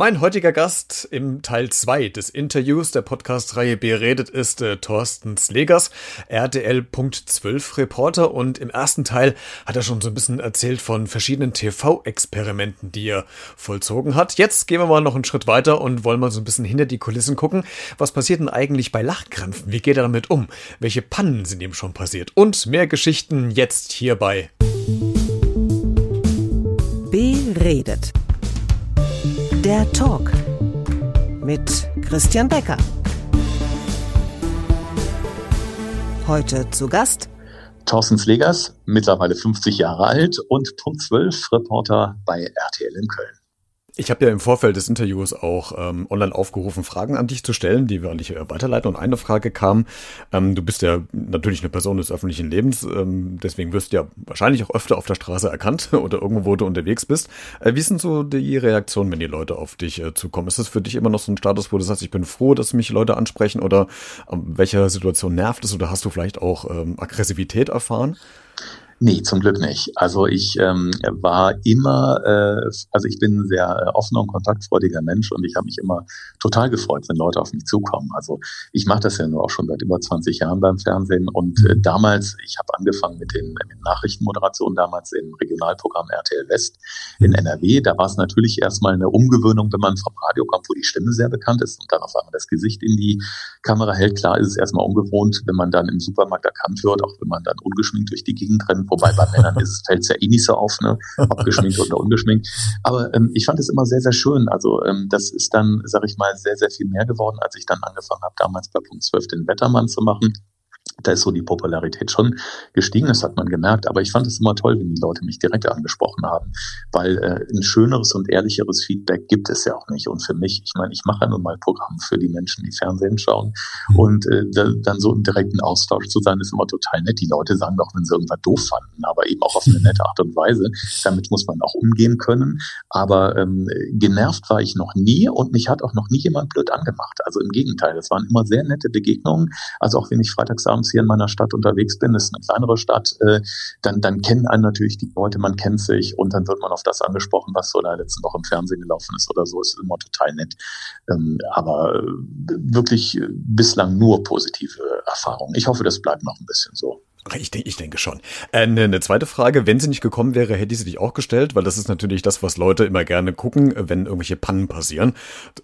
Mein heutiger Gast im Teil 2 des Interviews der Podcast-Reihe Beredet ist äh, Thorsten Slegers, RTL.12 Reporter und im ersten Teil hat er schon so ein bisschen erzählt von verschiedenen TV-Experimenten, die er vollzogen hat. Jetzt gehen wir mal noch einen Schritt weiter und wollen mal so ein bisschen hinter die Kulissen gucken. Was passiert denn eigentlich bei Lachkrämpfen? Wie geht er damit um? Welche Pannen sind ihm schon passiert? Und mehr Geschichten jetzt hierbei. Beredet der Talk mit Christian Becker. Heute zu Gast Thorsten Slegers, mittlerweile 50 Jahre alt und Punkt 12 Reporter bei RTL in Köln. Ich habe ja im Vorfeld des Interviews auch ähm, online aufgerufen, Fragen an dich zu stellen, die wir an dich äh, weiterleiten. Und eine Frage kam, ähm, du bist ja natürlich eine Person des öffentlichen Lebens, ähm, deswegen wirst du ja wahrscheinlich auch öfter auf der Straße erkannt oder irgendwo, wo du unterwegs bist. Äh, wie sind so die Reaktionen, wenn die Leute auf dich äh, zukommen? Ist das für dich immer noch so ein Status, wo du sagst, ich bin froh, dass mich Leute ansprechen oder ähm, welcher Situation nervt es oder hast du vielleicht auch ähm, Aggressivität erfahren? Nee, zum Glück nicht. Also ich ähm, war immer, äh, also ich bin ein sehr äh, offener und kontaktfreudiger Mensch und ich habe mich immer total gefreut, wenn Leute auf mich zukommen. Also ich mache das ja nur auch schon seit über 20 Jahren beim Fernsehen und äh, damals, ich habe angefangen mit den, mit Nachrichtenmoderationen damals im Regionalprogramm RTL West in NRW. Da war es natürlich erstmal eine Umgewöhnung, wenn man vom Radio kommt, wo die Stimme sehr bekannt ist und dann auf einmal das Gesicht in die Kamera hält. Klar ist es erstmal ungewohnt, wenn man dann im Supermarkt erkannt wird, auch wenn man dann ungeschminkt durch die Gegend rennt Wobei bei Männern fällt es ja eh nicht so auf, ne? ob geschminkt oder ungeschminkt. Aber ähm, ich fand es immer sehr, sehr schön. Also ähm, das ist dann, sag ich mal, sehr, sehr viel mehr geworden, als ich dann angefangen habe, damals bei Punkt 12 den Wettermann zu machen da ist so die Popularität schon gestiegen, das hat man gemerkt. Aber ich fand es immer toll, wenn die Leute mich direkt angesprochen haben, weil äh, ein schöneres und ehrlicheres Feedback gibt es ja auch nicht. Und für mich, ich meine, ich mache ja nun mal Programm für die Menschen, die Fernsehen schauen. Mhm. Und äh, da, dann so im direkten Austausch zu sein, ist immer total nett. Die Leute sagen doch, wenn sie irgendwas doof fanden, aber eben auch auf eine nette Art und Weise. Damit muss man auch umgehen können. Aber ähm, genervt war ich noch nie und mich hat auch noch nie jemand blöd angemacht. Also im Gegenteil, das waren immer sehr nette Begegnungen. Also auch wenn ich freitagsabends abends hier in meiner Stadt unterwegs bin, ist eine kleinere Stadt, äh, dann, dann kennen einen natürlich die Leute, man kennt sich und dann wird man auf das angesprochen, was so in der letzten Woche im Fernsehen gelaufen ist oder so. Ist immer total nett. Ähm, aber äh, wirklich bislang nur positive Erfahrungen. Ich hoffe, das bleibt noch ein bisschen so. Ich, denke, ich denke schon. Äh, eine, eine zweite Frage, wenn sie nicht gekommen wäre, hätte ich sie dich auch gestellt, weil das ist natürlich das, was Leute immer gerne gucken, wenn irgendwelche Pannen passieren.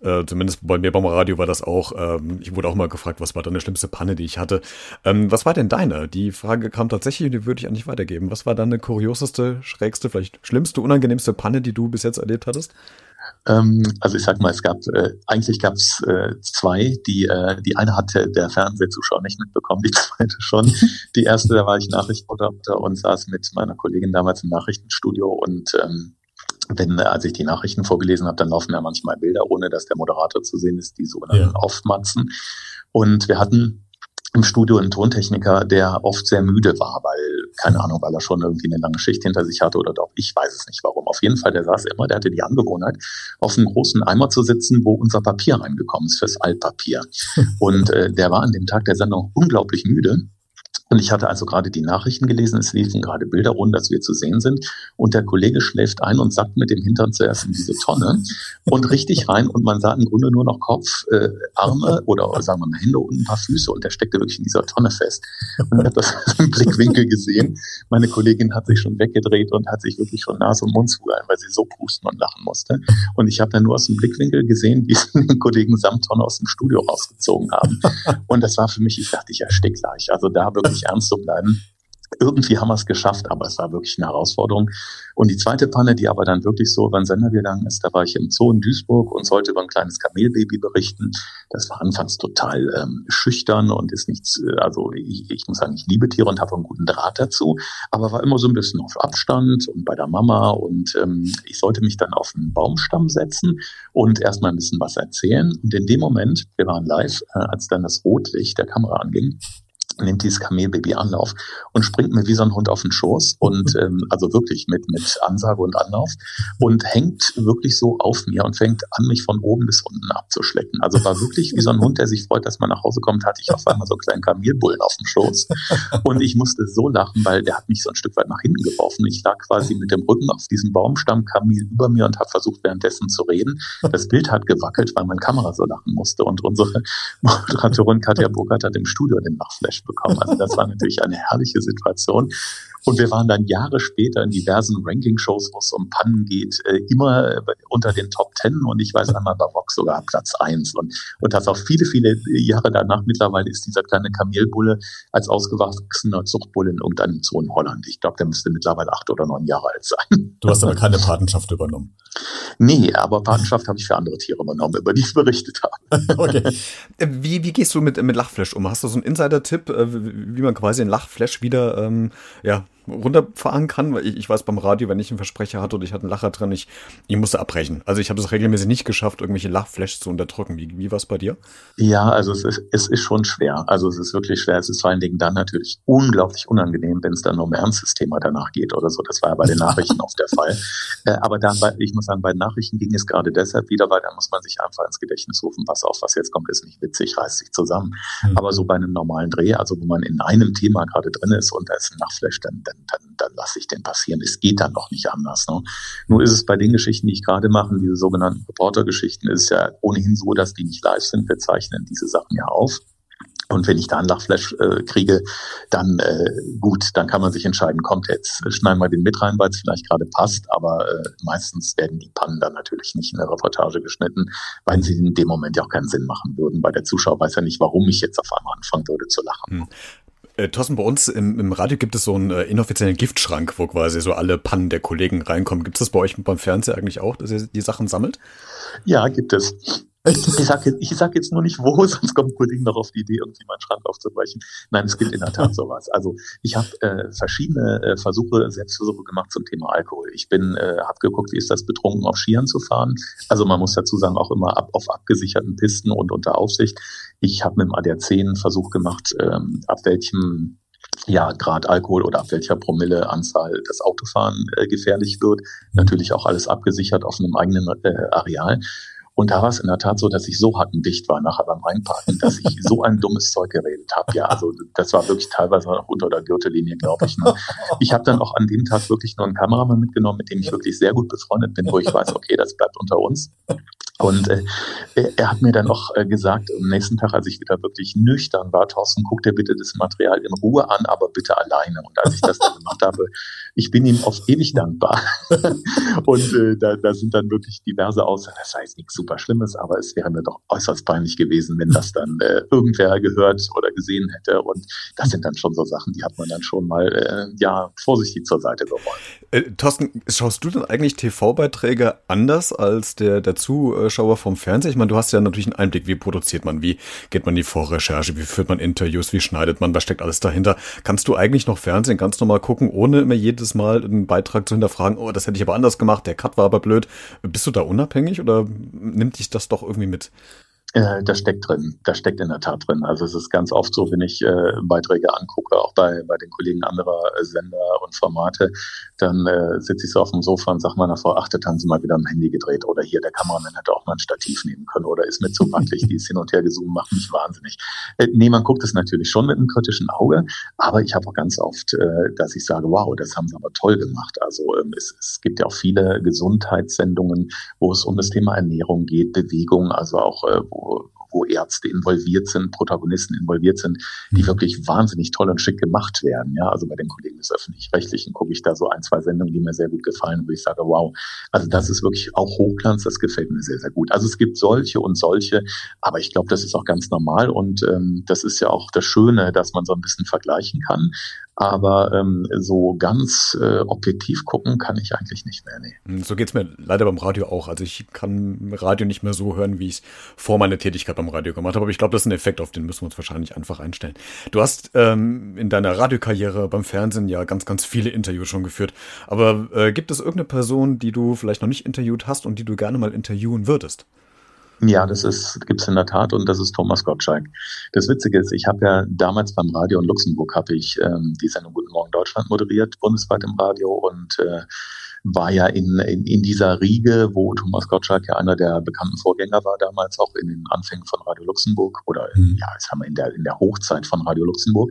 Äh, zumindest bei mir beim Radio war das auch, ähm, ich wurde auch mal gefragt, was war deine schlimmste Panne, die ich hatte. Ähm, was war denn deine? Die Frage kam tatsächlich und die würde ich an dich weitergeben. Was war deine kurioseste, schrägste, vielleicht schlimmste, unangenehmste Panne, die du bis jetzt erlebt hattest? Ähm, also ich sag mal, es gab äh, eigentlich gab es äh, zwei. Die äh, die eine hatte der Fernsehzuschauer nicht mitbekommen, die zweite schon. Die erste, da war ich Nachrichtenreporter und saß mit meiner Kollegin damals im Nachrichtenstudio und ähm, wenn, als ich die Nachrichten vorgelesen habe, dann laufen ja manchmal Bilder, ohne dass der Moderator zu sehen ist, die sogenannten ja. Aufmatzen. Und wir hatten im Studio einen Tontechniker, der oft sehr müde war, weil, keine Ahnung, weil er schon irgendwie eine lange Schicht hinter sich hatte oder doch, ich weiß es nicht warum. Auf jeden Fall, der saß immer, der hatte die Angewohnheit, auf einem großen Eimer zu sitzen, wo unser Papier reingekommen ist, fürs Altpapier. Und äh, der war an dem Tag der Sendung unglaublich müde und ich hatte also gerade die Nachrichten gelesen, es liefen gerade Bilder rund, dass wir zu sehen sind. Und der Kollege schläft ein und sackt mit dem Hintern zuerst in diese Tonne und richtig rein. Und man sah im Grunde nur noch Kopf, äh, Arme oder sagen wir mal Hände und ein paar Füße. Und der steckte wirklich in dieser Tonne fest. Und ich habe das im Blickwinkel gesehen. Meine Kollegin hat sich schon weggedreht und hat sich wirklich schon Nase und Mund zugehalten, weil sie so pusten und lachen musste. Und ich habe dann nur aus dem Blickwinkel gesehen, wie sie den Kollegen Samtonne aus dem Studio rausgezogen haben. Und das war für mich, ich dachte, ich erstick gleich. Also da wirklich ernst zu bleiben. Irgendwie haben wir es geschafft, aber es war wirklich eine Herausforderung. Und die zweite Panne, die aber dann wirklich so über den Sender gegangen ist, da war ich im Zoo in Duisburg und sollte über ein kleines Kamelbaby berichten. Das war anfangs total ähm, schüchtern und ist nichts, äh, also ich, ich muss sagen, ich liebe Tiere und habe einen guten Draht dazu, aber war immer so ein bisschen auf Abstand und bei der Mama und ähm, ich sollte mich dann auf einen Baumstamm setzen und erstmal ein bisschen was erzählen. Und in dem Moment, wir waren live, äh, als dann das Rotlicht der Kamera anging, nimmt dieses Kamelbaby Anlauf und springt mir wie so ein Hund auf den Schoß und ähm, also wirklich mit mit Ansage und Anlauf und hängt wirklich so auf mir und fängt an mich von oben bis unten abzuschlecken. Also war wirklich wie so ein Hund, der sich freut, dass man nach Hause kommt, hatte ich auf einmal so einen kleinen Kamelbullen auf dem Schoß und ich musste so lachen, weil der hat mich so ein Stück weit nach hinten geworfen. Ich lag quasi mit dem Rücken auf diesem Baumstamm Kamel über mir und habe versucht währenddessen zu reden. Das Bild hat gewackelt, weil meine Kamera so lachen musste und unsere Moderatorin Katja Burkhardt hat im Studio den Nachflash bekommen. Also das war natürlich eine herrliche Situation. Und wir waren dann Jahre später in diversen Ranking-Shows, wo es um Pannen geht, äh, immer unter den Top Ten und ich weiß einmal bei Vox sogar Platz eins Und, und das auch viele, viele Jahre danach mittlerweile ist dieser kleine Kamelbulle als ausgewachsener Zuchtbulle in irgendeinem Zoo in Holland. Ich glaube, der müsste mittlerweile acht oder neun Jahre alt sein. Du hast aber keine Patenschaft übernommen. Nee, aber Patenschaft habe ich für andere Tiere übernommen, über die ich berichtet habe. okay. Wie, wie gehst du mit, mit Lachflash um? Hast du so einen Insider-Tipp, äh, wie man quasi ein Lachflash wieder ähm, ja, runterfahren kann, weil ich, ich weiß beim Radio, wenn ich einen Versprecher hatte oder ich hatte einen Lacher drin, ich, ich musste abbrechen. Also ich habe es regelmäßig nicht geschafft, irgendwelche Lachflashes zu unterdrücken. Wie, wie war es bei dir? Ja, also es ist, es ist schon schwer. Also es ist wirklich schwer. Es ist vor allen Dingen dann natürlich unglaublich unangenehm, wenn es dann um ein ernstes Thema danach geht oder so. Das war ja bei den Nachrichten oft der Fall. Äh, aber dann, bei, ich muss sagen, bei Nachrichten ging es gerade deshalb wieder, weil da muss man sich einfach ins Gedächtnis rufen, pass auf, was jetzt kommt, ist nicht witzig, reißt sich zusammen. Mhm. Aber so bei einem normalen Dreh, also wo man in einem Thema gerade drin ist und da ist ein Nachflash, dann, dann dann, dann, dann lasse ich den passieren. Es geht dann noch nicht anders. Ne? Nur ist es bei den Geschichten, die ich gerade mache, diese sogenannten Reporter-Geschichten, ist ja ohnehin so, dass die nicht live sind. Wir zeichnen diese Sachen ja auf. Und wenn ich da einen Lachflash äh, kriege, dann äh, gut, dann kann man sich entscheiden, kommt jetzt, schneiden wir den mit rein, weil es vielleicht gerade passt, aber äh, meistens werden die Pannen dann natürlich nicht in der Reportage geschnitten, weil sie in dem Moment ja auch keinen Sinn machen würden, weil der Zuschauer weiß ja nicht, warum ich jetzt auf einmal anfangen würde zu lachen. Hm. Äh, Thorsten, bei uns im, im, Radio gibt es so einen äh, inoffiziellen Giftschrank, wo quasi so alle Pannen der Kollegen reinkommen. Gibt es das bei euch beim Fernseher eigentlich auch, dass ihr die Sachen sammelt? Ja, gibt es. Ich sage jetzt, ich sag jetzt nur nicht wo, sonst kommen Kollegen noch auf die Idee, irgendwie meinen Schrank aufzubrechen. Nein, es gibt in der Tat sowas. Also ich habe äh, verschiedene äh, Versuche, Selbstversuche gemacht zum Thema Alkohol. Ich bin, äh, habe geguckt, wie ist das betrunken auf Skiern zu fahren. Also man muss dazu sagen, auch immer ab, auf abgesicherten Pisten und unter Aufsicht. Ich habe mit dem ADAC einen Versuch gemacht, ähm, ab welchem ja, Grad Alkohol oder ab welcher Promilleanzahl das Autofahren äh, gefährlich wird. Natürlich auch alles abgesichert auf einem eigenen äh, Areal. Und da war es in der Tat so, dass ich so hackendicht war nachher beim Reinparken, dass ich so ein dummes Zeug geredet habe. Ja, also das war wirklich teilweise noch unter der Gürtellinie, glaube ich. Ne? Ich habe dann auch an dem Tag wirklich nur einen Kameramann mitgenommen, mit dem ich wirklich sehr gut befreundet bin, wo ich weiß, okay, das bleibt unter uns. Und äh, er hat mir dann auch äh, gesagt, am nächsten Tag, als ich wieder wirklich nüchtern war, Thorsten, guck dir bitte das Material in Ruhe an, aber bitte alleine. Und als ich das dann gemacht habe, ich bin ihm auf ewig dankbar. und äh, da, da sind dann wirklich diverse Aussagen. Das heißt nichts super Schlimmes, aber es wäre mir doch äußerst peinlich gewesen, wenn das dann äh, irgendwer gehört oder gesehen hätte. Und das sind dann schon so Sachen, die hat man dann schon mal äh, ja vorsichtig zur Seite geräumt. Äh, Thorsten, schaust du denn eigentlich TV-Beiträge anders als der, der Zuschauer vom Fernseher? Ich meine, du hast ja natürlich einen Einblick, wie produziert man, wie geht man die Vorrecherche, wie führt man Interviews, wie schneidet man, was steckt alles dahinter. Kannst du eigentlich noch Fernsehen ganz normal gucken, ohne immer jedes Mal einen Beitrag zu hinterfragen, oh, das hätte ich aber anders gemacht, der Cut war aber blöd. Bist du da unabhängig oder nimmt dich das doch irgendwie mit? Äh, das steckt drin, das steckt in der Tat drin. Also es ist ganz oft so, wenn ich äh, Beiträge angucke, auch bei, bei den Kollegen anderer äh, Sender und Formate, dann äh, sitze ich so auf dem Sofa und sage meiner Frau, ach, das haben sie mal wieder am Handy gedreht oder hier, der Kameramann hätte auch mal ein Stativ nehmen können oder ist mir zu wackelig, die ist hin und her gezoomt, macht mich wahnsinnig. Äh, nee, man guckt es natürlich schon mit einem kritischen Auge, aber ich habe auch ganz oft, äh, dass ich sage, wow, das haben sie aber toll gemacht. Also ähm, es, es gibt ja auch viele Gesundheitssendungen, wo es um das Thema Ernährung geht, Bewegung, also auch äh, wo uh, wo, Ärzte involviert sind, Protagonisten involviert sind, die mhm. wirklich wahnsinnig toll und schick gemacht werden. Ja, also bei den Kollegen des Öffentlich-Rechtlichen gucke ich da so ein, zwei Sendungen, die mir sehr gut gefallen, wo ich sage, wow, also das ist wirklich auch Hochglanz, das gefällt mir sehr, sehr gut. Also es gibt solche und solche, aber ich glaube, das ist auch ganz normal und ähm, das ist ja auch das Schöne, dass man so ein bisschen vergleichen kann. Aber ähm, so ganz äh, objektiv gucken kann ich eigentlich nicht mehr. Nee. So geht's mir leider beim Radio auch. Also ich kann Radio nicht mehr so hören, wie ich es vor meiner Tätigkeit beim Radio gemacht habe. Aber ich glaube, das ist ein Effekt, auf den müssen wir uns wahrscheinlich einfach einstellen. Du hast ähm, in deiner Radiokarriere beim Fernsehen ja ganz, ganz viele Interviews schon geführt. Aber äh, gibt es irgendeine Person, die du vielleicht noch nicht interviewt hast und die du gerne mal interviewen würdest? Ja, das ist gibt's in der Tat und das ist Thomas Gottschalk. Das Witzige ist, ich habe ja damals beim Radio in Luxemburg habe ich ähm, die Sendung Guten Morgen Deutschland moderiert, bundesweit im Radio und äh, war ja in, in, in dieser Riege, wo Thomas Gottschalk ja einer der bekannten Vorgänger war damals, auch in den Anfängen von Radio Luxemburg oder mhm. ja, jetzt haben wir in der, in der Hochzeit von Radio Luxemburg.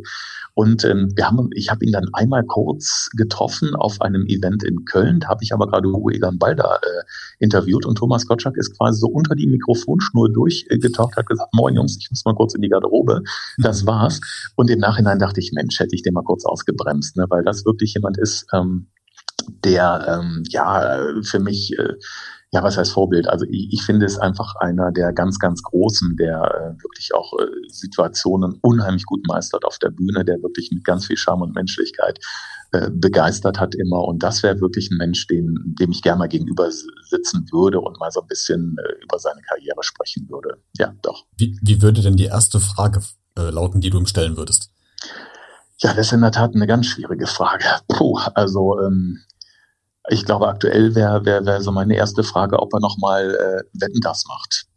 Und ähm, wir haben, ich habe ihn dann einmal kurz getroffen auf einem Event in Köln, da habe ich aber gerade Hugo Egan Balder äh, interviewt und Thomas Gottschalk ist quasi so unter die Mikrofonschnur durchgetaucht, hat gesagt, moin Jungs, ich muss mal kurz in die Garderobe. Das mhm. war's. Und im Nachhinein dachte ich, Mensch, hätte ich den mal kurz ausgebremst, ne? weil das wirklich jemand ist, ähm, der ähm, ja für mich äh, ja, was heißt Vorbild? Also ich, ich finde es einfach einer der ganz, ganz Großen, der äh, wirklich auch äh, Situationen unheimlich gut meistert auf der Bühne, der wirklich mit ganz viel Charme und Menschlichkeit äh, begeistert hat immer. Und das wäre wirklich ein Mensch, den, dem ich gerne mal gegenüber sitzen würde und mal so ein bisschen äh, über seine Karriere sprechen würde. Ja, doch. Wie, wie würde denn die erste Frage äh, lauten, die du ihm stellen würdest? Ja, das ist in der Tat eine ganz schwierige Frage. Puh, also ähm, ich glaube, aktuell wäre wär, wär so meine erste Frage, ob er nochmal äh, Wetten das macht.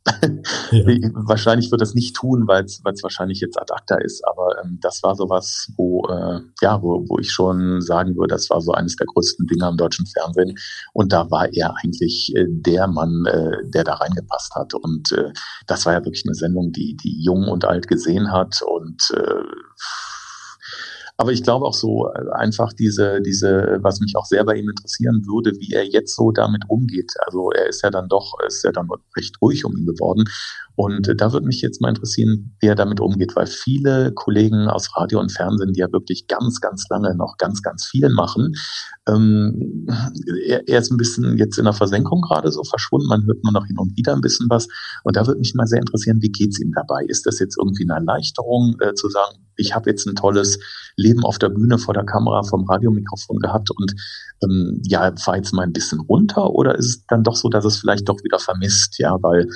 Ja. wahrscheinlich wird er es nicht tun, weil es wahrscheinlich jetzt ad acta ist, aber ähm, das war sowas, wo, äh, ja, wo, wo ich schon sagen würde, das war so eines der größten Dinge am deutschen Fernsehen. Und da war er eigentlich äh, der Mann, äh, der da reingepasst hat. Und äh, das war ja wirklich eine Sendung, die, die jung und alt gesehen hat und äh, aber ich glaube auch so äh, einfach diese, diese, was mich auch sehr bei ihm interessieren würde, wie er jetzt so damit umgeht. Also er ist ja dann doch, ist ja dann recht ruhig um ihn geworden. Und da würde mich jetzt mal interessieren, wie er damit umgeht, weil viele Kollegen aus Radio und Fernsehen, die ja wirklich ganz, ganz lange noch ganz, ganz viel machen, ähm, er, er ist ein bisschen jetzt in der Versenkung gerade so verschwunden. Man hört nur noch hin und wieder ein bisschen was. Und da würde mich mal sehr interessieren, wie geht's ihm dabei? Ist das jetzt irgendwie eine Erleichterung, äh, zu sagen, ich habe jetzt ein tolles Leben auf der Bühne vor der Kamera vom Radiomikrofon gehabt und ähm, ja, fahr jetzt mal ein bisschen runter oder ist es dann doch so, dass es vielleicht doch wieder vermisst, ja, weil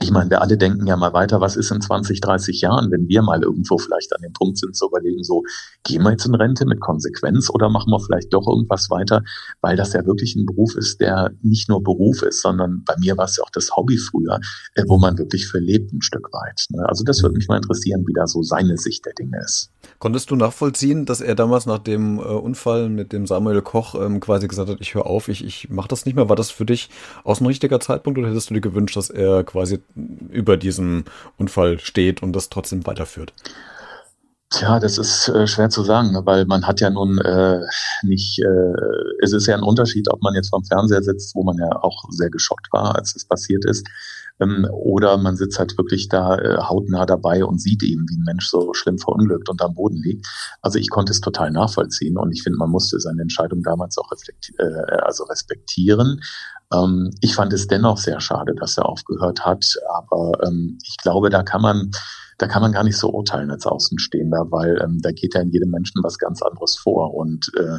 ich meine, wir alle denken ja mal weiter, was ist in 20, 30 Jahren, wenn wir mal irgendwo vielleicht an dem Punkt sind zu überlegen, so, gehen wir jetzt in Rente mit Konsequenz oder machen wir vielleicht doch irgendwas weiter, weil das ja wirklich ein Beruf ist, der nicht nur Beruf ist, sondern bei mir war es ja auch das Hobby früher, äh, wo man wirklich für lebt ein Stück weit. Ne? Also das würde mich mal interessieren, wie da so seine Sicht der Dinge ist. Konntest du nachvollziehen, dass er damals nach dem äh, Unfall mit dem Samuel Koch ähm, quasi gesagt hat, ich höre auf, ich, ich mache das nicht mehr? War das für dich aus ein richtiger Zeitpunkt oder hättest du dir gewünscht, dass er quasi über diesem Unfall steht und das trotzdem weiterführt? Tja, das ist äh, schwer zu sagen, ne, weil man hat ja nun äh, nicht, äh, es ist ja ein Unterschied, ob man jetzt vorm Fernseher sitzt, wo man ja auch sehr geschockt war, als es passiert ist, ähm, oder man sitzt halt wirklich da äh, hautnah dabei und sieht eben, wie ein Mensch so schlimm verunglückt und am Boden liegt. Also ich konnte es total nachvollziehen und ich finde, man musste seine Entscheidung damals auch äh, also respektieren. Ähm, ich fand es dennoch sehr schade, dass er aufgehört hat, aber ähm, ich glaube, da kann man da kann man gar nicht so urteilen als Außenstehender, weil ähm, da geht ja in jedem Menschen was ganz anderes vor. Und äh,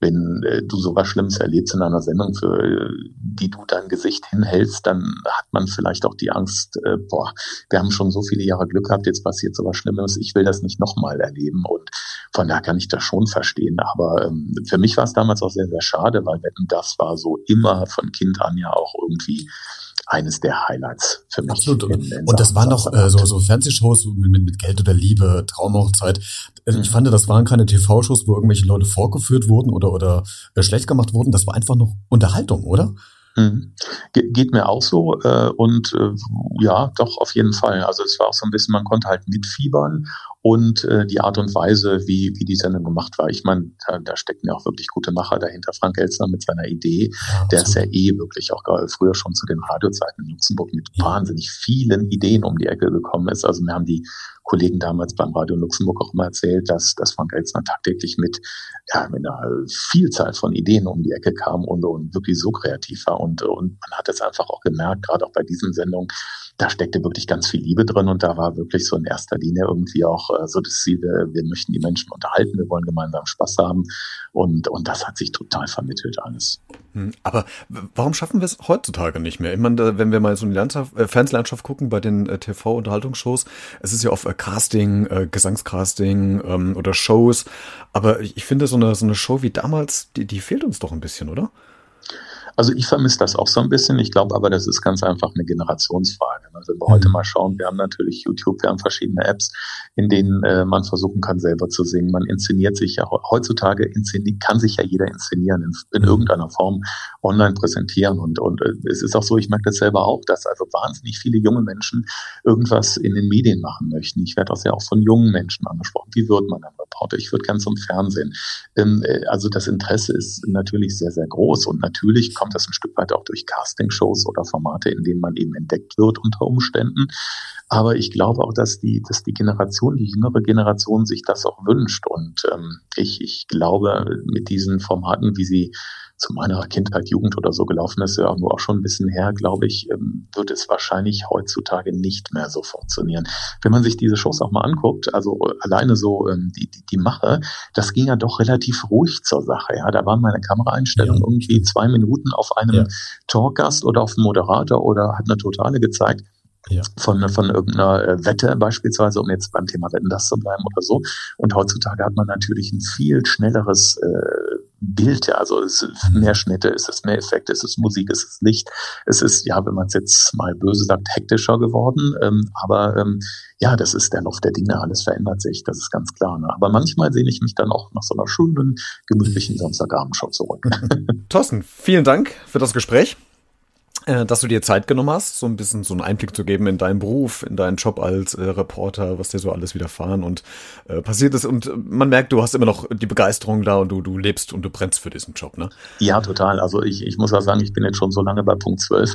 wenn äh, du sowas Schlimmes erlebst in einer Sendung, für äh, die du dein Gesicht hinhältst, dann hat man vielleicht auch die Angst, äh, boah, wir haben schon so viele Jahre Glück gehabt, jetzt passiert sowas Schlimmes, ich will das nicht nochmal erleben. Und von daher kann ich das schon verstehen. Aber ähm, für mich war es damals auch sehr, sehr schade, weil das war so immer von Kind an ja auch irgendwie eines der Highlights für mich. Absolut. In, in und das waren doch äh, so, so Fernsehshows mit, mit, Geld oder Liebe, Traumhochzeit. Also ich fand, das waren keine TV-Shows, wo irgendwelche Leute vorgeführt wurden oder, oder äh, schlecht gemacht wurden. Das war einfach noch Unterhaltung, oder? Mhm. Ge geht mir auch so äh, und äh, ja, doch auf jeden Fall. Also es war auch so ein bisschen, man konnte halt mitfiebern und äh, die Art und Weise, wie, wie die Sendung gemacht war. Ich meine, da, da stecken ja auch wirklich gute Macher dahinter. Frank Elsner mit seiner Idee, ja, der ist ja eh wirklich auch früher schon zu den Radiozeiten in Luxemburg mit ja. wahnsinnig vielen Ideen um die Ecke gekommen ist. Also wir haben die Kollegen damals beim Radio Luxemburg auch immer erzählt, dass, dass Frank Elsner tagtäglich mit, ja, mit einer Vielzahl von Ideen um die Ecke kam und, und wirklich so kreativ war. Und, und man hat es einfach auch gemerkt, gerade auch bei diesen Sendungen, da steckte wirklich ganz viel Liebe drin und da war wirklich so in erster Linie irgendwie auch äh, so das Ziel, wir, wir möchten die Menschen unterhalten, wir wollen gemeinsam Spaß haben und, und das hat sich total vermittelt alles. Hm, aber warum schaffen wir es heutzutage nicht mehr? Ich meine, wenn wir mal so in die Landschaft, äh, gucken bei den äh, TV-Unterhaltungsshows, es ist ja oft äh, Casting, äh, Gesangscasting ähm, oder Shows, aber ich, ich finde so eine, so eine Show wie damals, die, die fehlt uns doch ein bisschen, oder? Also ich vermisse das auch so ein bisschen. Ich glaube aber, das ist ganz einfach eine Generationsfrage. Also wenn wir mhm. heute mal schauen, wir haben natürlich YouTube, wir haben verschiedene Apps, in denen äh, man versuchen kann, selber zu singen. Man inszeniert sich ja heutzutage kann sich ja jeder inszenieren, in, in mhm. irgendeiner Form online präsentieren. Und, und äh, es ist auch so, ich merke das selber auch, dass also wahnsinnig viele junge Menschen irgendwas in den Medien machen möchten. Ich werde auch sehr auch von jungen Menschen angesprochen. Wie wird man ein Reporter? Ich würde gern zum Fernsehen. Ähm, äh, also das Interesse ist natürlich sehr, sehr groß und natürlich kommt das ein Stück weit auch durch Castingshows oder Formate, in denen man eben entdeckt wird unter Umständen. Aber ich glaube auch, dass die, dass die Generation, die jüngere Generation sich das auch wünscht. Und ähm, ich, ich glaube, mit diesen Formaten, wie sie zu meiner Kindheit, Jugend oder so gelaufen ist, ja nur auch schon ein bisschen her, glaube ich, ähm, wird es wahrscheinlich heutzutage nicht mehr so funktionieren. Wenn man sich diese Shows auch mal anguckt, also alleine so ähm, die, die, die Mache, das ging ja doch relativ ruhig zur Sache. Ja, da war meine Kameraeinstellung ja. irgendwie zwei Minuten auf einem ja. Talkgast oder auf dem Moderator oder hat eine Totale gezeigt ja. von, von irgendeiner äh, Wette beispielsweise, um jetzt beim Thema Wetten das zu bleiben oder so. Und heutzutage hat man natürlich ein viel schnelleres äh, Bild, ja, also es ist mhm. mehr Schnitte, es ist mehr Effekte, es ist Musik, es ist Licht, es ist, ja, wenn man es jetzt mal böse sagt, hektischer geworden, ähm, aber ähm, ja, das ist der Lauf der Dinge, alles verändert sich, das ist ganz klar. Ne? Aber manchmal sehne ich mich dann auch nach so einer schönen, gemütlichen Samstagabendshow zurück. Thorsten, vielen Dank für das Gespräch. Äh, dass du dir Zeit genommen hast, so ein bisschen so einen Einblick zu geben in deinen Beruf, in deinen Job als äh, Reporter, was dir so alles widerfahren und äh, passiert ist. Und man merkt, du hast immer noch die Begeisterung da und du, du lebst und du brennst für diesen Job, ne? Ja, total. Also ich, ich muss auch sagen, ich bin jetzt schon so lange bei Punkt 12.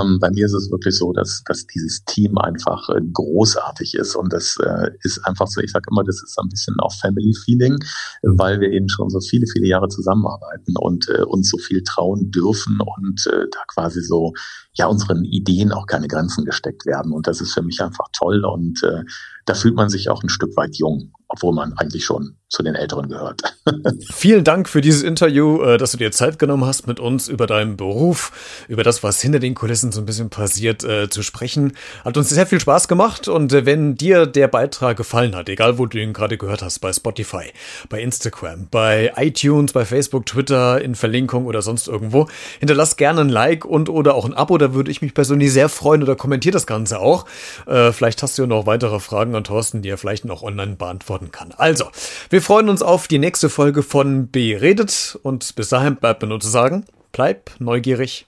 Ähm, bei mir ist es wirklich so, dass, dass dieses Team einfach äh, großartig ist und das äh, ist einfach so, ich sage immer, das ist ein bisschen auch Family Feeling, mhm. weil wir eben schon so viele, viele Jahre zusammenarbeiten und äh, uns so viel trauen dürfen und da quasi so ja unseren Ideen auch keine Grenzen gesteckt werden. Und das ist für mich einfach toll und äh, da fühlt man sich auch ein Stück weit jung, obwohl man eigentlich schon zu den Älteren gehört. Vielen Dank für dieses Interview, äh, dass du dir Zeit genommen hast, mit uns über deinen Beruf, über das, was hinter den Kulissen so ein bisschen passiert, äh, zu sprechen. Hat uns sehr viel Spaß gemacht und äh, wenn dir der Beitrag gefallen hat, egal wo du ihn gerade gehört hast, bei Spotify, bei Instagram, bei iTunes, bei Facebook, Twitter, in Verlinkung oder sonst irgendwo, hinterlass gerne ein Like und oder auch ein Abo, da würde ich mich persönlich sehr freuen oder kommentier das Ganze auch. vielleicht hast du ja noch weitere Fragen an Thorsten, die er vielleicht noch online beantworten kann. Also, wir wir freuen uns auf die nächste Folge von Beredet und bis dahin bleibt mir nur zu sagen, bleib neugierig